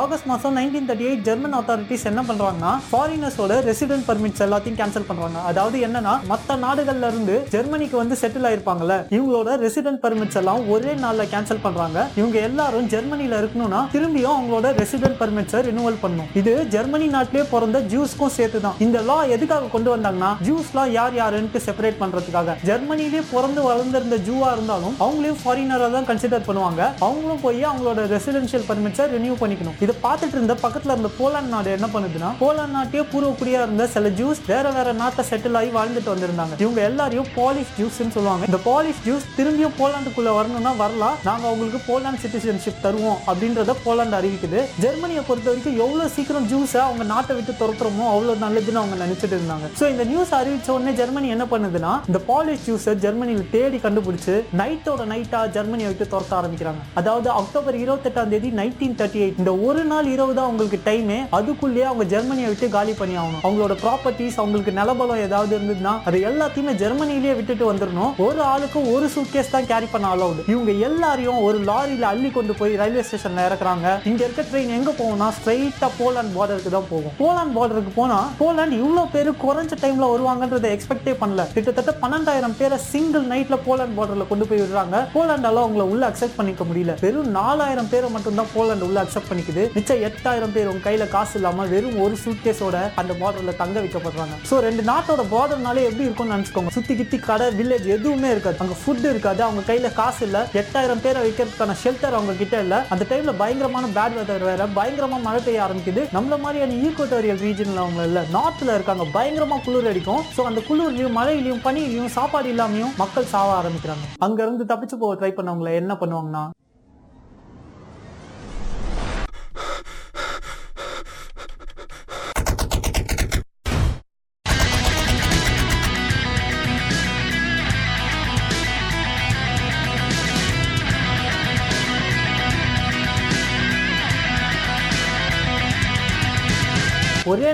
August மாதம் nineteen thirty eight German authorities என்ன பண்ணுறாங்கன்னா ஃபாரினர்ஸோட ரெசிடென்ட் பர்மிட்ஸ் எல்லாத்தையும் கேன்சல் பண்ணுறாங்க அதாவது என்னன்னா மற்ற நாடுகள்ல இருந்து ஜெர்மனிக்கு வந்து செட்டில் ஆயிருப்பாங்கல்ல இவங்களோட ரெசிடென்ட் பர்மிட்ஸ் எல்லாம் ஒரே நாளில் கேன்சல் பண்ணுறாங்க இவங்க எல்லாரும் ஜெர்மனியில் இருக்கணும்னா திரும்பியும் அவங்களோட ரெசிடென்ட் பர்மிட்ஸை ரினுவல் பண்ணணும். இது ஜெர்மனி நாட்டிலே பிறந்த ஜூஸ்க்கும் சேர்த்து தான் இந்த லா எதுக்காக கொண்டு வந்தாங்கன்னா ஜூஸ்லாம் யார் யாருன்ட்டு செப்பரேட் பண்ணுறதுக்காக ஜெர்மனிலே பிறந்து வளர்ந்திருந்த ஜூவாக இருந்தாலும் அவங்களையும் ஃபாரினராக தான் கன்சிடர் பண்ணுவாங்க. அவங்களும் போய் அவங்களோட ரெசிடென்ஷியல் பர்மிட்ஸை ரினியூ பண்ணிக்கணும். இதை பார்த்துட்டு இருந்த பக்கத்தில் இருந்த போலாந்து நாடு என்ன பண்ணுதுன்னா போலாந்து நாட்டையே பூர்வக்குடியா இருந்த சில ஜூஸ் வேற வேற நாட்டை செட்டில் ஆகி வாழ்ந்துட்டு வந்திருந்தாங்க. இவங்க எல்லாரையும் பாலிஷ் ஜூஸ்னு சொல்லுவாங்க. இந்த பாலிஷ் ஜூஸ் திரும்பியும் போலாண்டுக்குள்ள வரணும்னா வரலாம். நாங்க அவங்களுக்கு போலாந்து சிட்டிசன்ஷிப் தருவோம் அப்படின்றத போலாந்து அறிவிக்குது. ஜெர்மனியை பொறுத்த வரைக்கும் எவ்வளவு சீக்கிரம் ஜூஸை அவங்க நாட்டை விட்டு துரத்துறோமோ அவ்வளவு நல்லதுன்னு அவங்க நினைச்சிட்டு இருந்தாங்க. சோ இந்த நியூஸ் அறிவிச்ச உடனே ஜெர்மனி என்ன பண்ணுதுன்னா இந்த பாலிஷ் ஜூஸை ஜெர்மனியில் தேடி கண்டுபிடிச்சு நைட்டோட நைட்டா ஜெர்மனியை விட்டு துரத்த ஆரம்பிக்கிறாங்க. அதாவது அக்டோபர் இருபத்தெட்டாம் தேதி நைன்டீன் தேர்ட்டி எயிட் இந்த ஒரு நாள் இரவு தான் உங்களுக்கு டைமே அதுக்குள்ளேயே அவங்க ஜெர்மனியை விட்டு காலி பண்ணி ஆகணும். அவங்களோட ப்ராப்பர்ட்டிஸ் அவங்களுக்கு நிலபலம் ஏதாவது இருந்ததுன்னா அது எல்லாத்தையுமே ஜெர்மனிலேயே விட்டுட்டு வந்துடணும். ஒரு ஆளுக்கு ஒரு சூட்கேஸ் தான் கேரி பண்ண அலௌடு இவங்க எல்லாரையும் ஒரு லாரியில அள்ளி கொண்டு போய் ரயில்வே ஸ்டேஷன்ல இறக்குறாங்க. இங்க இருக்க ட்ரெயின் எங்க போகும்னா ஸ்ட்ரைட்டா போலாண்ட் பார்டருக்கு தான் போகும். போலாந்து பார்டருக்கு போனா போலாண்ட் இவ்வளவு பேர் குறைஞ்ச டைம்ல வருவாங்கன்றதை எக்ஸ்பெக்டே பண்ணல. கிட்டத்தட்ட பன்னெண்டாயிரம் பேரை சிங்கிள் நைட்ல போலாண்ட் பார்டர்ல கொண்டு போய் விடுறாங்க. போலாண்டால அவங்கள உள்ள அக்செப்ட் பண்ணிக்க முடியல. வெறும் நாலாயிரம் பேரை மட்டும் தான் போலாண்ட் உள்ள அக்செப்ட் பண்ணிக்குது. மிச்சம் எட்டாயிரம் பேர் உங்க கையில காசு இல்லாம வெறும் ஒரு சூட்கேஸோட அந்த பார்டர்ல தங்க வைக்கப்படுறாங்க. சோ ரெண்டு நாட்டோட பார்டர்னாலே எப்படி இருக்கும்னு நினைச்சுக்கோங்க. சுத்தி கித்தி கடை வில்லேஜ் எதுவுமே இருக்காது. அங்க ஃபுட் இருக்காது. அவங்க கையில காசு இல்ல. எட்டாயிரம் பேரை வைக்கிறதுக்கான ஷெல்டர் அவங்க கிட்ட இல்ல. அந்த டைம்ல பயங்கரமான பேட் வெதர் வேற. பயங்கரமா மழை பெய்ய ஆரம்பிக்குது. நம்மள மாதிரியான ஈக்குவட்டோரியல் ரீஜன்ல அவங்க இல்ல. நார்த்ல இருக்காங்க. பயங்கரமா குளிர் அடிக்கும். சோ அந்த குளிர்லயும் மழையிலயும் பனியிலயும் சாப்பாடு இல்லாமையும் மக்கள் சாவ ஆரம்பிக்கிறாங்க. அங்க இருந்து தப்பிச்சு போக ட்ரை பண்ணவங்கள என்ன பண்ணுவாங்கன்னா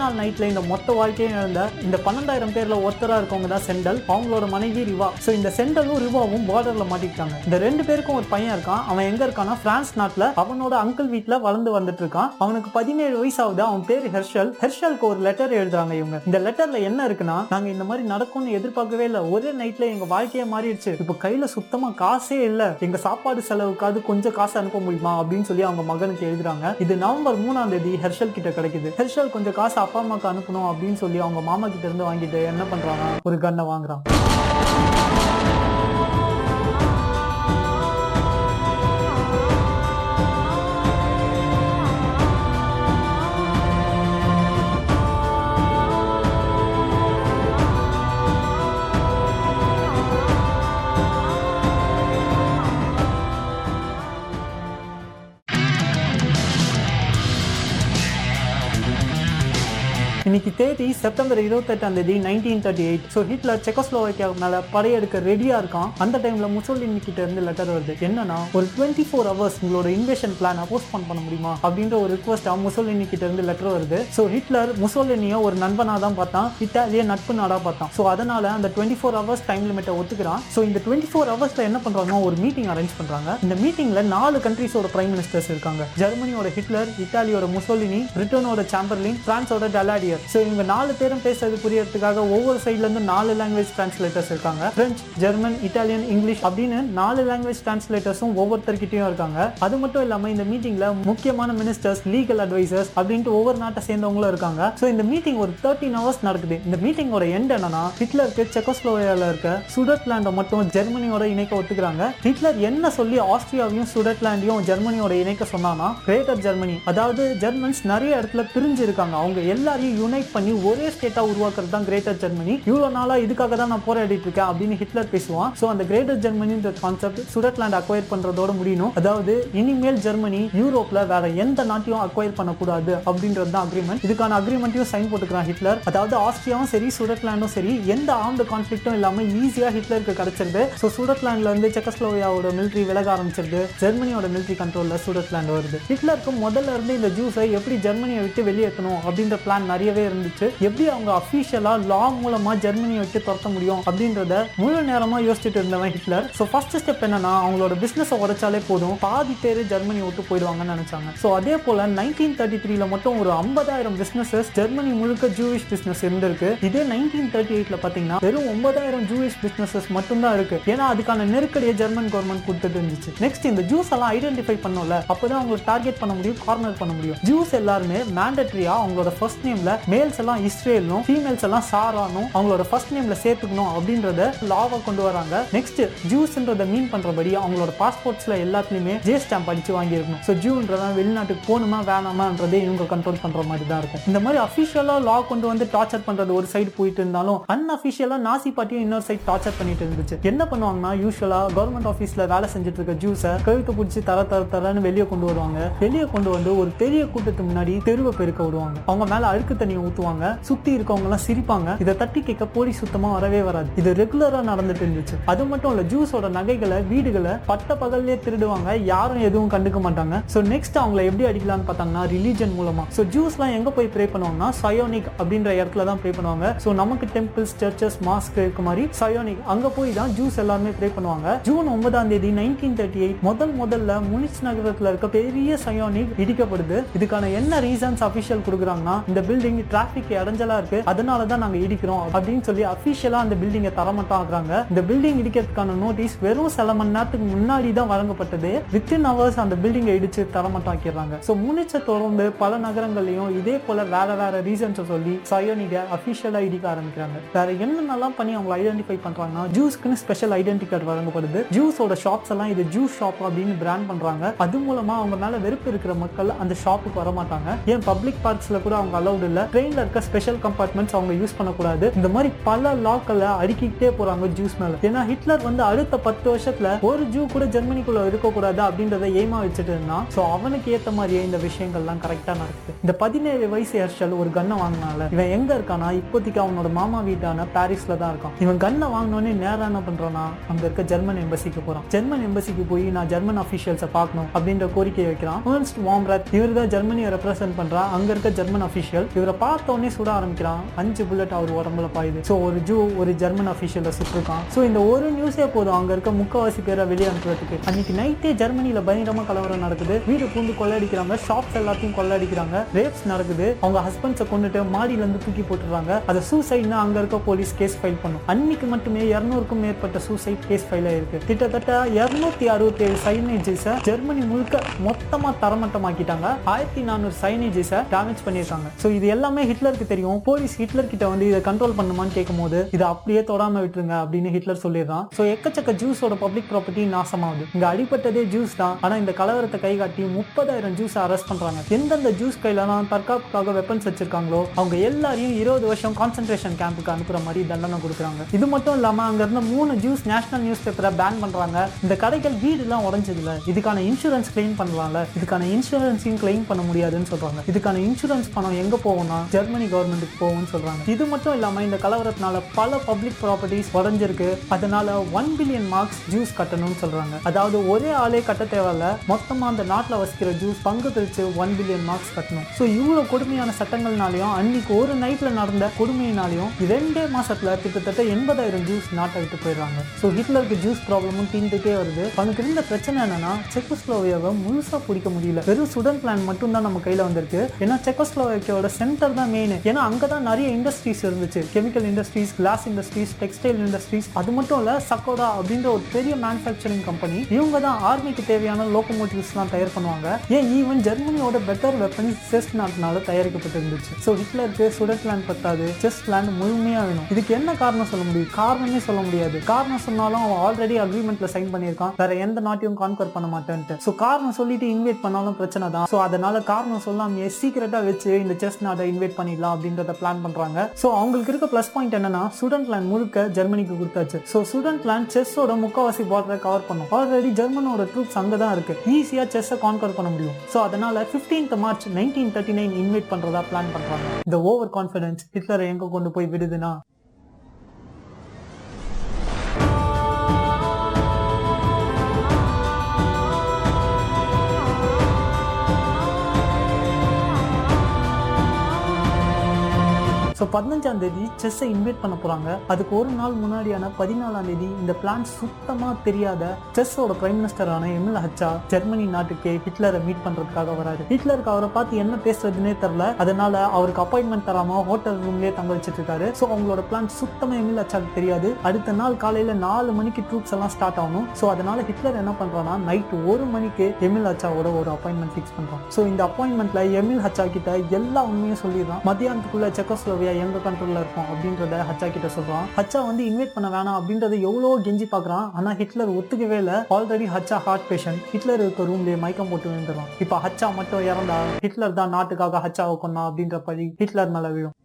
நாள் நைட்ல இந்த மொத்த வாழ்க்கையை நடந்த இந்த பன்னெண்டாயிரம் பேர்ல ஒருத்தரா இருக்கவங்க தான் செண்டல் அவங்களோட மனைவி ரிவா. ஸோ இந்த செண்டலும் ரிவாவும் பார்டர்ல மாட்டிக்கிட்டாங்க. இந்த ரெண்டு பேருக்கும் ஒரு பையன் இருக்கான். அவன் எங்க இருக்கானா பிரான்ஸ் நாட்டுல அவனோட அங்கிள் வீட்டுல வளர்ந்து வந்துட்டு இருக்கான் அவனுக்கு பதினேழு வயசு ஆகுது அவன் பேர் ஹெர்ஷல். ஹெர்ஷலுக்கு ஒரு லெட்டர் எழுதுறாங்க இவங்க. இந்த லெட்டர்ல என்ன இருக்குன்னா நாங்க இந்த மாதிரி நடக்கும்னு எதிர்பார்க்கவே இல்லை. ஒரே நைட்ல எங்க வாழ்க்கையே மாறிடுச்சு. இப்ப கையில சுத்தமா காசே இல்ல. எங்க சாப்பாடு செலவுக்காவது கொஞ்சம் காசு அனுப்ப முடியுமா? அப்படின்னு சொல்லி அவங்க மகனுக்கு எழுதுறாங்க. இது நவம்பர் மூணாம் தேதி ஹெர்ஷல் கிட்ட கிடைக்குது. ஹெர்ஷல் கொஞ்சம் காசு அப்பா அம்மாவுக்கு அனுப்பணும் அப்படின்னு சொல்லி அவங்க மாமா கிட்ட இருந்து வாங்கிட்டு என்ன பண்றாங்க? ஒரு கண்ணை வாங்குறான். gente தேதி செப்டம்பர் இருபத்தெட்டாம் தேதி nineteen thirty eight so Hitler Czechoslovakia மேல படையெடுக்க ரெடியா இருக்கான். அந்த டைம்ல முசோலினி கிட்ட இருந்து லெட்டர் வருது. என்னன்னா ஒரு டுவெண்ட்டி ஃபோர் ஹவர்ஸ் உங்களோட இன்வேஷன் பிளான் போஸ்ட்போன் பண்ண முடியுமா? அப்படின்ற ஒரு ரிக்வஸ்டா முசோலினி கிட்ட இருந்து லெட்டர் வருது. ஸோ ஹிட்லர் முசோலினியை ஒரு நண்பனாக தான் பார்த்தான். இட்டாலிய நட்பு நாடா பார்த்தான். ஸோ அதனால அந்த டுவெண்ட்டி ஃபோர் ஹவர்ஸ் டைம் லிமிட்டை ஒத்துக்கிறான். ஸோ இந்த டுவெண்ட்டி ஃபோர் ஹவர்ஸ்ல என்ன பண்றாங்கன்னா ஒரு மீட்டிங் அரேஞ்ச் பண்றாங்க. இந்த மீட்டிங்ல நாலு கண்ட்ரீஸோட பிரைம் மினிஸ்டர்ஸ் இருக்காங்க. ஜெர்மனியோட ஹிட்லர் இட்டாலியோட முசோலினி பிரிட்டனோட சாம்பர்லின் பிரான்ஸோட டலாடியர் ஸோ இவங்க நாலு பேரும் பேசுறது புரியறதுக்காக ஒவ்வொரு சைட்ல இருந்து நாலு லாங்குவேஜ் டிரான்ஸ்லேட்டர்ஸ் இருக்காங்க. பிரெஞ்சு ஜெர்மன் இட்டாலியன் இங்கிலீஷ் அப்படின்னு நாலு லாங்குவேஜ் டிரான்ஸ்லேட்டர்ஸும் ஒவ்வொருத்தர்கிட்டயும் இருக்காங்க. அது மட்டும் இல்லாம இந்த மீட்டிங்ல முக்கியமான மினிஸ்டர்ஸ் லீகல் அட்வைசர்ஸ் அப்படின்ட்டு ஒவ்வொரு நாட்டை சேர்ந்தவங்களும் இருக்காங்க. ஸோ இந்த மீட்டிங் ஒரு தேர்ட்டின் ஹவர்ஸ் நடக்குது. இந்த மீட்டிங்கோட எண்ட் என்னன்னா ஹிட்லருக்கு செக்கோஸ்லோவியால இருக்க சுடர்லாண்டை மட்டும் ஜெர்மனியோட இணைக்க ஒத்துக்கிறாங்க. ஹிட்லர் என்ன சொல்லி ஆஸ்திரியாவையும் சுடர்லாண்டையும் ஜெர்மனியோட இணைக்க சொன்னானா கிரேட்டர் ஜெர்மனி அதாவது ஜெர்மன்ஸ் நிறைய இடத்துல பிரிஞ்சு இருக்காங்க அவங்க எல்லாரையும் யுனைட் பண்ணி ஒரே ஸ்டேட்டா உருவாக்குறது தான் கிரேட்டர் ஜெர்மனி இவ்வளோ நாளா இதுக்காக தான் நான் போராடிட்டு இருக்கேன் அப்படின்னு ஹிட்லர் பேசுவான். ஸோ அந்த கிரேட்டர் ஜெர்மனின்ற கான்செப்ட் சுடட்லாண்ட் அக்வயர் பண்றதோட முடியணும். அதாவது இனிமேல் ஜெர்மனி யூரோப்ல வேற எந்த நாட்டையும் அக்வயர் பண்ணக்கூடாது அப்படின்றது தான் அக்ரிமெண்ட் இதுக்கான அக்ரிமெண்ட்டையும் சைன் போட்டுக்கிறான் ஹிட்லர். அதாவது ஆஸ்திரியாவும் சரி சுடட்லாண்டும் சரி எந்த ஆர்ம்டு கான்ஃபிளிக்டும் இல்லாமல் ஈஸியாக ஹிட்லருக்கு கிடைச்சிருது. ஸோ சுடட்லாண்டில் இருந்து செக்கஸ்லோவியாவோட மிலிட்ரி விலக ஆரம்பிச்சிருது. ஜெர்மனியோட மிலிட்ரி கண்ட்ரோலில் சுடட்லாண்ட் வருது. ஹிட்லருக்கு முதல்ல இருந்து இந்த ஜூஸை எப்படி ஜெர்மனியை விட்டு வெளியேற்றணும் அப்படின்ற பிளான் நிறையவே இருந்துச்சு. எப்படி அவங்க அஃபீஷியலா லா மூலமா ஜெர்மனியை விட்டு துரத்த முடியும் அப்படின்றத முழு நேரமா யோசிச்சுட்டு இருந்தவன் ஹிட்லர். ஸோ ஃபர்ஸ்ட் ஸ்டெப் என்னன்னா அவங்களோட பிசினஸ் உடைச்சாலே போதும். பாதி பேர் ஜெர்மனி விட்டு போயிடுவாங்கன்னு நினைச்சாங்க. ஸோ அதே போல நைன்டீன் தேர்ட்டி த்ரீல மட்டும் ஒரு ஐம்பதாயிரம் பிசினஸஸ் ஜெர்மனி முழுக்க ஜூவிஷ் பிசினஸ் இருந்திருக்கு. இதே நைன்டீன் தேர்ட்டி எயிட்ல பாத்தீங்கன்னா வெறும் ஒன்பதாயிரம் ஜூவிஷ் பிசினஸஸ் மட்டும் தான் இருக்கு. ஏன்னா அதுக்கான நெருக்கடியை ஜெர்மன் கவர்மெண்ட் கொடுத்துட்டு இருந்துச்சு. நெக்ஸ்ட் இந்த ஜூஸ் எல்லாம் ஐடென்டிஃபை பண்ணல அப்பதான் அவங்களுக்கு டார்கெட் பண்ண முடியும் கார்னர் பண்ண முடியும். ஜூஸ் எல்லாருமே மேண்டட்ரியா அவங்களோட ஃபர்ஸ்ட் நேம்ல மேல்ஸ் எல்லாம் இஸ்ரேலும் ஃபீமேல்ஸ் எல்லாம் சாரானும் அவங்களோட ஃபர்ஸ்ட் நேம்ல சேர்த்துக்கணும் அப்படின்றத லாவை கொண்டு வராங்க. நெக்ஸ்ட் ஜூஸ்ன்றத மீன் பண்றபடி அவங்களோட பாஸ்போர்ட்ஸ்ல எல்லாத்துலயுமே ஜே ஸ்டாம்ப் அடிச்சு வாங்கியிருக்கணும். ஸோ ஜூன்றதான் வெளிநாட்டுக்கு போகணுமா வேணாமான்றதே இவங்க கண்ட்ரோல் பண்ற மாதிரி தான் இருக்கும். இந்த மாதிரி அஃபிஷியலா லா கொண்டு வந்து டார்ச்சர் பண்றது ஒரு சைடு போயிட்டு இருந்தாலும் அன்அஃபிஷியலா நாசி பாட்டியும் இன்னொரு சைடு டார்ச்சர் பண்ணிட்டு இருந்துச்சு. என்ன பண்ணுவாங்கன்னா யூஸ்வலா கவர்மெண்ட் ஆஃபீஸ்ல வேலை செஞ்சுட்டு இருக்க ஜூஸை கழுத்து பிடிச்சி தர தர தரன்னு வெளியே கொண்டு வருவாங்க. வெளியே கொண்டு வந்து ஒரு பெரிய கூட்டத்துக்கு முன்னாடி தெருவை பெருக்க விடுவாங்க. அவங்க மேல அழுக்கு தண்ணியை சுத்தி இருக்கவங்க எல்லாம் சிரிப்பாங்க. இதை தட்டி கேட்க போலீஸ் சுத்தமா வரவே வராது. இது ரெகுலரா நடந்துட்டு இருந்துச்சு. அது மட்டும் இல்ல ஜூஸோட நகைகளை வீடுகளை பட்ட பகல்லே திருடுவாங்க. யாரும் எதுவும் கண்டுக்க மாட்டாங்க. சோ நெக்ஸ்ட் அவங்கள எப்படி அடிக்கலாம்னு பார்த்தாங்கன்னா ரிலீஜன் மூலமா. சோ ஜூஸ்லாம் எங்க போய் ப்ரே பண்ணுவாங்கன்னா சயோனிக் அப்படின்ற இடத்துல தான் ப்ரே பண்ணுவாங்க. சோ நமக்கு டெம்பிள்ஸ் சர்ச்சஸ் மாஸ்க் இருக்க மாதிரி சயோனிக் அங்க போய் தான் ஜூஸ் எல்லாருமே ப்ரே பண்ணுவாங்க. ஜூன் ஒன்பதாம் தேதி நைன்டீன் தேர்ட்டி எயிட் முதல் முதல்ல முனிச் நகரத்துல இருக்க பெரிய சயோனிக் இடிக்கப்படுது. இதுக்கான என்ன ரீசன்ஸ் அபிஷியல் கொடுக்குறாங்கன்னா இந்த பில்டிங் டிராபிக் இடைஞ்சலா இருக்கு. அதனால தான் நாங்க இடிக்கிறோம் அப்படின்னு சொல்லி அபிஷியலா அந்த பில்டிங்கை தரமட்டம் ஆகுறாங்க. இந்த பில்டிங் இடிக்கிறதுக்கான நோட்டீஸ் வெறும் சில மணி நேரத்துக்கு முன்னாடி தான் வழங்கப்பட்டது. வித்தின் ஹவர்ஸ் அந்த பில்டிங்கை இடிச்சு தரமட்டம் ஆக்கிடுறாங்க. ஸோ முனிச்சை தொடர்ந்து பல நகரங்களையும் இதே போல வேற வேற ரீசன்ஸை சொல்லி சயோனிக அபிஷியலா இடிக்க ஆரம்பிக்கிறாங்க. வேற என்னென்னலாம் பண்ணி அவங்க ஐடென்டிஃபை பண்றாங்கன்னா ஜூஸ்க்குன்னு ஸ்பெஷல் ஐடென்டி கார்டு வழங்கப்படுது. ஜூஸோட ஷாப்ஸ் எல்லாம் இது ஜூஸ் ஷாப் அப்படின்னு பிராண்ட் பண்றாங்க. அது மூலமா அவங்க மேல வெறுப்பு இருக்கிற மக்கள் அந்த ஷாப்புக்கு வர மாட்டாங்க ஏன் பப்ளிக் பார்க்ஸ்ல கூட அவங்க அலௌட் இல்ல. ட்ரெயின்ல இருக்க ஸ்பெஷல் கம்பார்ட்மெண்ட்ஸ் அவங்க யூஸ் பண்ணக்கூடாது. இந்த மாதிரி பல லாக்களை அடுக்கிக்கிட்டே போறாங்க ஜூஸ் மேல. ஏன்னா ஹிட்லர் வந்து அடுத்த பத்து வருஷத்துல ஒரு ஜூ கூட ஜெர்மனிக்குள்ள இருக்கக்கூடாது அப்படின்றத எய்மா வச்சுட்டு இருந்தான். ஸோ அவனுக்கு ஏத்த மாதிரியே இந்த விஷயங்கள்லாம் கரெக்டா நடக்குது. இந்த பதினேழு வயசு ஹர்ஷல் ஒரு கன்னை வாங்கினால இவன் எங்க இருக்கானா? இப்போதைக்கு அவனோட மாமா வீட்டான பாரிஸ்ல தான் இருக்கான். இவன் கன்னை வாங்கினோடனே நேரம் என்ன பண்றானா அங்க இருக்க ஜெர்மன் எம்பசிக்கு போறான். ஜெர்மன் எம்பசிக்கு போய் நான் ஜெர்மன் அபிஷியல்ஸை பார்க்கணும் அப்படின்ற கோரிக்கையை வைக்கிறான். இவர் தான் ஜெர்மனியை ரெப்ரசென்ட் பண்றான் அங்க இருக்க ஜெர்மன் அபிஷியல் இவரை பார்த்த உடனே சுட ஆரம்பிக்கிறான். அஞ்சு புல்லட் அவர் உடம்புல பாயுது. ஸோ ஒரு ஜூ ஒரு ஜெர்மன் அபிஷியலை சுட்டிருக்கான் ஸோ இந்த ஒரு நியூஸே போதும். அங்க இருக்க முக்கவாசி பேரை வெளியே அனுப்புறதுக்கு. அன்னைக்கு நைட்டே ஜெர்மனியில பயங்கரமா கலவரம் நடக்குது. வீடு பூந்து கொள்ளடிக்கிறாங்க ஷாப்ஸ் எல்லாத்தையும் கொள்ளடிக்கிறாங்க ரேப்ஸ் நடக்குது. அவங்க ஹஸ்பண்ட்ஸை கொண்டுட்டு மாடியில இருந்து தூக்கி போட்டுறாங்க அதை சூசைட்னா அங்க இருக்க போலீஸ் கேஸ் ஃபைல் பண்ணும். அன்னைக்கு மட்டுமே இருநூறுக்கும் மேற்பட்ட சூசைட் கேஸ் ஃபைல் ஆயிருக்கு. கிட்டத்தட்ட இருநூத்தி அறுபத்தி ஏழு சைனேஜஸை ஜெர்மனி முழுக்க மொத்தமா தரமட்டமாக்கிட்டாங்க. ஆயிரத்தி நானூறு சைனேஜஸை டேமேஜ் பண்ணியிருக்காங்க. ஸோ இது எல்லாமே ஹிட்லர் ஹிட்லருக்கு தெரியும். போலீஸ் ஹிட்லர் கிட்ட வந்து இதை கண்ட்ரோல் பண்ணுமான்னு கேட்கும்போது இதை அப்படியே தொடாம விட்டுருங்க அப்படின்னு ஹிட்லர் சொல்லிடுறான். ஸோ எக்கச்சக்க ஜூஸோட பப்ளிக் ப்ராப்பர்ட்டி நாசமாகுது. இங்க அடிப்பட்டதே ஜூஸ் தான். ஆனா இந்த கலவரத்தை கை காட்டி முப்பதாயிரம் ஜூஸ் அரெஸ்ட் பண்றாங்க. எந்தெந்த ஜூஸ் கையிலலாம் தற்காப்புக்காக வெப்பன்ஸ் வச்சிருக்காங்களோ அவங்க எல்லாரையும் இருபது வருஷம் கான்சன்ட்ரேஷன் கேம்புக்கு அனுப்புற மாதிரி தண்டனை கொடுக்குறாங்க. இது மட்டும் இல்லாம அங்க இருந்த மூணு ஜூஸ் நேஷனல் நியூஸ் பேப்பரை பேன் பண்றாங்க. இந்த கடைகள் வீடு எல்லாம் உடஞ்சதுல இதுக்கான இன்சூரன்ஸ் கிளைம் பண்ணலாம்ல. இதுக்கான இன்சூரன்ஸையும் கிளைம் பண்ண முடியாதுன்னு சொல்றாங்க. இதுக்கான இன்சூரன்ஸ் பணம் எங்க போகும்னா ஜெர்மனி கவர்மெண்ட்டுக்கு போகும்னு சொல்றாங்க. இது மட்டும் இல்லாம இந்த கலவரத்தினால பல பப்ளிக் ப்ராப்பர்ட்டிஸ் உடஞ்சிருக்கு அதனால ஒன் பில்லியன் மார்க்ஸ் ஜூஸ் கட்டணும்னு சொல்றாங்க. அதாவது ஒரே ஆளே கட்ட தேவையில்ல. மொத்தமா அந்த நாட்டில் வசிக்கிற ஜூஸ் பங்கு பிரித்து ஒன் பில்லியன் மார்க்ஸ் கட்டணும். ஸோ இவ்வளவு கொடுமையான சட்டங்கள்னாலையும் அன்னைக்கு ஒரு நைட்டில் நடந்த கொடுமையினாலையும் ரெண்டே மாசத்துல கிட்டத்தட்ட எண்பதாயிரம் ஜூஸ் நாட்டை விட்டு போயிடுறாங்க. ஸோ ஹிட்லருக்கு ஜூஸ் ப்ராப்ளமும் தீர்ந்துட்டே வருது. அவனுக்கு இருந்த பிரச்சனை என்னன்னா செக்கோஸ்லோவியாவை முழுசா பிடிக்க முடியல. வெறும் சுடன் பிளான் மட்டும் தான் நம்ம கையில் வந்திருக்கு. ஏன்னா செக்கோஸ்லோவியாவோட சென்டர் தான் மெயின் ஏன்னா அங்கதான் நிறைய இண்டஸ்ட்ரீஸ் இருந்துச்சு. Chemical industries glass industries textile industries அது மட்டும் இல்ல சக்கோடா அப்படின்ற ஒரு பெரிய மேனுஃபேக்சரிங் கம்பெனி இவங்க தான் ஆர்மிக்கு தேவையான லோக்கோமோட்டிவ்ஸ்லாம் தயார் பண்ணுவாங்க. ஏன் ஈவன் ஜெர்மனியோட பெட்டர் வெப்பன்ஸ் செஸ் நாட்டினால தயாரிக்கப்பட்டு இருந்துச்சு ஸோ ஹிட்லருக்கு சுடர்லாண்ட் பத்தாது. செஸ் லேண்ட் முழுமையா வேணும். இதுக்கு என்ன காரணம் சொல்ல முடியும்? காரணமே சொல்ல முடியாது. காரணம் சொன்னாலும் அவன் ஆல்ரெடி அக்ரிமெண்ட்ல சைன் பண்ணியிருக்கான். வேற எந்த நாட்டையும் கான்கர் பண்ண மாட்டேன்ட்டு. ஸோ காரணம் சொல்லிட்டு இன்வைட் பண்ணாலும் பிரச்சனை தான் ஸோ அதனால காரணம் சொல்லாம சீக்கிரட்டா வச்சு இந்த செஸ் நாட்டை இன்வைட் பண்ணிடலாம். அப்படின்றத பிளான் பண்றாங்க. ஸோ அவங்களுக்கு இருக்க ப்ளஸ் பாயிண்ட் என்னன்னா சுடன் பிளான் முழுக்க ஜெர்மனிக்கு கொடுத்தாச்சு. ஸோ ஸ்டூடெண்ட் பிளான் செஸ்ஸோட முக்கவாசி பார்டரை கவர் பண்ணும். ஆல்ரெடி ஜெர்மனோட ட்ரூப்ஸ் அங்கே தான் இருக்கு. ஈஸியா செஸ்ஸை கான்கர் பண்ண முடியும். ஸோ அதனால fifteenth March nineteen thirty nine invite பண்றதா பிளான் பண்றாங்க. இந்த ஓவர் கான்ஃபிடன்ஸ் ஹிட்லரை எங்க கொண்டு போய் விடுதுன்னா ஸோ பதினஞ்சாம் தேதி செஸ்ஸை இன்வைட் பண்ண போகிறாங்க அதுக்கு ஒரு நாள் முன்னாடியான பதினாலாம் தேதி இந்த பிளான் சுத்தமாக தெரியாத செஸ்ஸோட பிரைம் மினிஸ்டரான எமில் ஹச்சா ஜெர்மனி நாட்டுக்கு ஹிட்லரை மீட் பண்ணுறதுக்காக வராரு. ஹிட்லருக்கு அவரை பார்த்து என்ன பேசுறதுனே தெரில அதனால அவருக்கு அப்பாயின்மெண்ட் தராம ஹோட்டல் ரூம்லேயே தங்க வச்சுட்டு இருக்காரு. ஸோ அவங்களோட பிளான் சுத்தமாக எமில் ஹச்சாக்கு தெரியாது. அடுத்த நாள் காலையில் நாலு மணிக்கு ட்ரூப்ஸ் எல்லாம் ஸ்டார்ட் ஆகணும். ஸோ அதனால ஹிட்லர் என்ன பண்ணுறான்னா நைட் ஒரு மணிக்கு எமில் ஹச்சாவோட ஒரு அப்பாயின்மெண்ட் ஃபிக்ஸ் பண்ணுறான் ஸோ இந்த அப்பாயின்மெண்ட்ல எமில் ஹச்சா கிட்ட எல்லா உண்மையும் சொல்லிடுறான். மத்தியானத்துக்குள்ள செக்கோஸ்லோவியா எங்க கண்ட்ரோல்ல இருக்கும் அப்படின்றத ஹச்சா கிட்ட சொல்றான். ஹச்சா வந்து இன்வைட் பண்ண வேணாம் அப்படின்றத எவ்வளோ கெஞ்சி பாக்குறான். ஆனா ஹிட்லர் ஒத்துக்கவே இல்லை. Already Hacha heart patient Hitler இருக்க ரூம்லயே மயக்கம் போட்டு விழுந்துடும் இப்போ ஹச்சா மட்டும் இறந்தா ஹிட்லர் தான் நாட்டுக்காக ஹச்சாவை கொன்னா அப்படின்ற பழி ஹிட்லர் மேல விழும்.